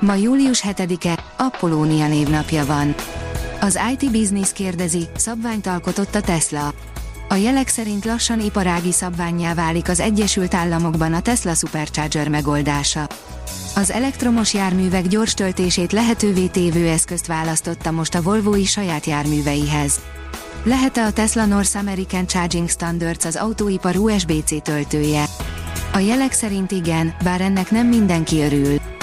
Ma július 7-e, Apollónia névnapja van. Az IT Business kérdezi, szabványt alkotott a Tesla. A jelek szerint lassan iparági szabványjá válik az Egyesült Államokban a Tesla Supercharger megoldása. Az elektromos járművek gyors töltését lehetővé tévő eszközt választotta most a Volvo is saját járműveihez. Lehet-e a Tesla North American Charging Standards az autóipar USB-C töltője? A jelek szerint igen, bár ennek nem mindenki örül.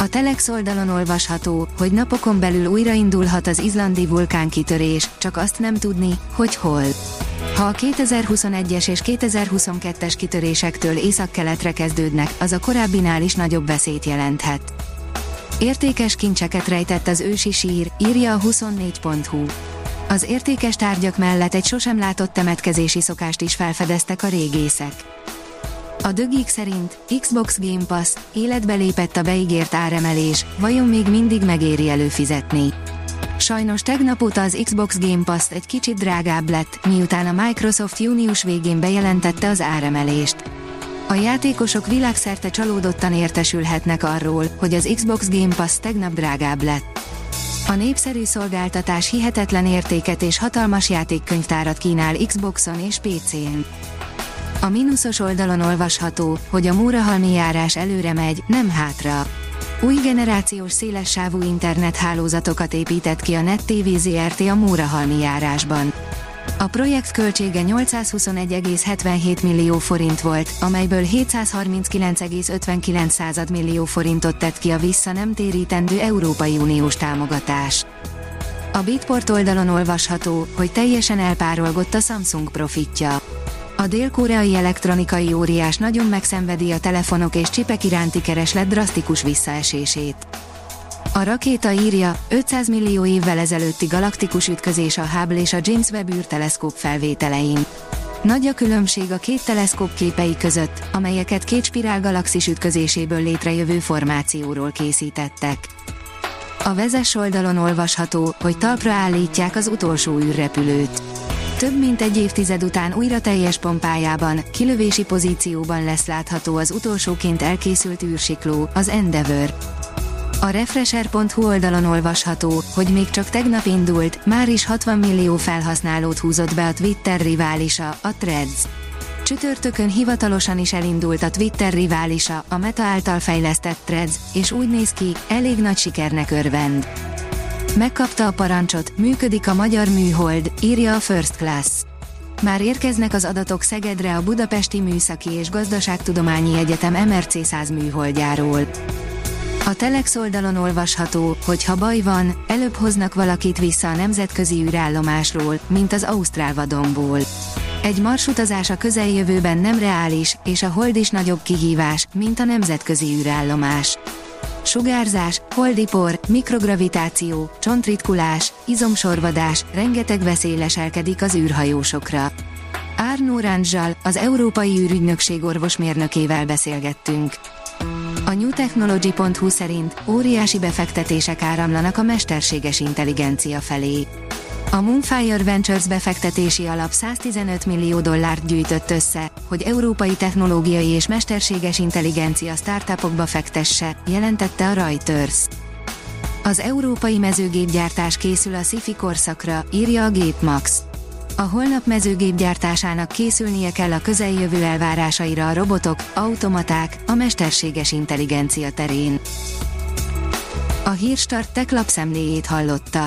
A Telex oldalon olvasható, hogy napokon belül újraindulhat az izlandi vulkánkitörés, csak azt nem tudni, hogy hol. Ha a 2021-es és 2022-es kitörésektől északkeletre kezdődnek, az a korábbinál is nagyobb veszélyt jelenthet. Értékes kincseket rejtett az ősi sír, írja a 24.hu. Az értékes tárgyak mellett egy sosem látott temetkezési szokást is felfedeztek a régészek. A dögik szerint Xbox Game Pass életbe lépett a beígért áremelés, vajon még mindig megéri előfizetni? Sajnos tegnap óta az Xbox Game Pass egy kicsit drágább lett, miután a Microsoft június végén bejelentette az áremelést. A játékosok világszerte csalódottan értesülhetnek arról, hogy az Xbox Game Pass tegnap drágább lett. A népszerű szolgáltatás hihetetlen értéket és hatalmas játékkönyvtárat kínál Xboxon és PC-n. A mínuszos oldalon olvasható, hogy a Múrahalmi járás előre megy, nem hátra. Új generációs szélessávú internethálózatokat épített ki a NetTV ZRT a Múrahalmi járásban. A projekt költsége 821,77 millió forint volt, amelyből 739,59 millió forintot tett ki a vissza nem térítendő Európai Uniós támogatás. A Bitport oldalon olvasható, hogy teljesen elpárolgott a Samsung profitja. A dél-koreai elektronikai óriás nagyon megszenvedi a telefonok és csipek iránti kereslet drasztikus visszaesését. A rakéta írja, 500 millió évvel ezelőtti galaktikus ütközés a Hubble és a James Webb űrteleszkóp felvételein. Nagy a különbség a két teleszkóp képei között, amelyeket két spirál galaxis ütközéséből létrejövő formációról készítettek. A vezes oldalon olvasható, hogy talpra állítják az utolsó űrrepülőt. Több mint egy évtized után újra teljes pompájában, kilövési pozícióban lesz látható az utolsóként elkészült űrsikló, az Endeavour. A Refresher.hu oldalon olvasható, hogy még csak tegnap indult, már is 60 millió felhasználót húzott be a Twitter riválisa, a Threads. Csütörtökön hivatalosan is elindult a Twitter riválisa, a Meta által fejlesztett Threads, és úgy néz ki, elég nagy sikernek örvend. Megkapta a parancsot, működik a magyar műhold, írja a First Class. Már érkeznek az adatok Szegedre a Budapesti Műszaki és Gazdaságtudományi Egyetem MRC 100 műholdjáról. A Telex oldalon olvasható, hogy ha baj van, előbb hoznak valakit vissza a nemzetközi űrállomásról, mint az Ausztrál vadonból. Egy marsutazás a közeljövőben nem reális, és a hold is nagyobb kihívás, mint a nemzetközi űrállomás. Sugárzás, holdipor, mikrogravitáció, csontritkulás, izomsorvadás, rengeteg veszély leselkedik az űrhajósokra. Árnó Rándzsal, az Európai űrügynökség orvosmérnökével beszélgettünk. A newtechnology.hu szerint óriási befektetések áramlanak a mesterséges intelligencia felé. A Moonfire Ventures befektetési alap 115 millió dollárt gyűjtött össze, hogy európai technológiai és mesterséges intelligencia startupokba fektesse, jelentette a Reuters. Az európai mezőgépgyártás készül a sci korszakra, írja a Gépmax. A holnap mezőgépgyártásának készülnie kell a közeljövő elvárásaira a robotok, automaták, a mesterséges intelligencia terén. A Hírstart tech lapszemléjét hallotta.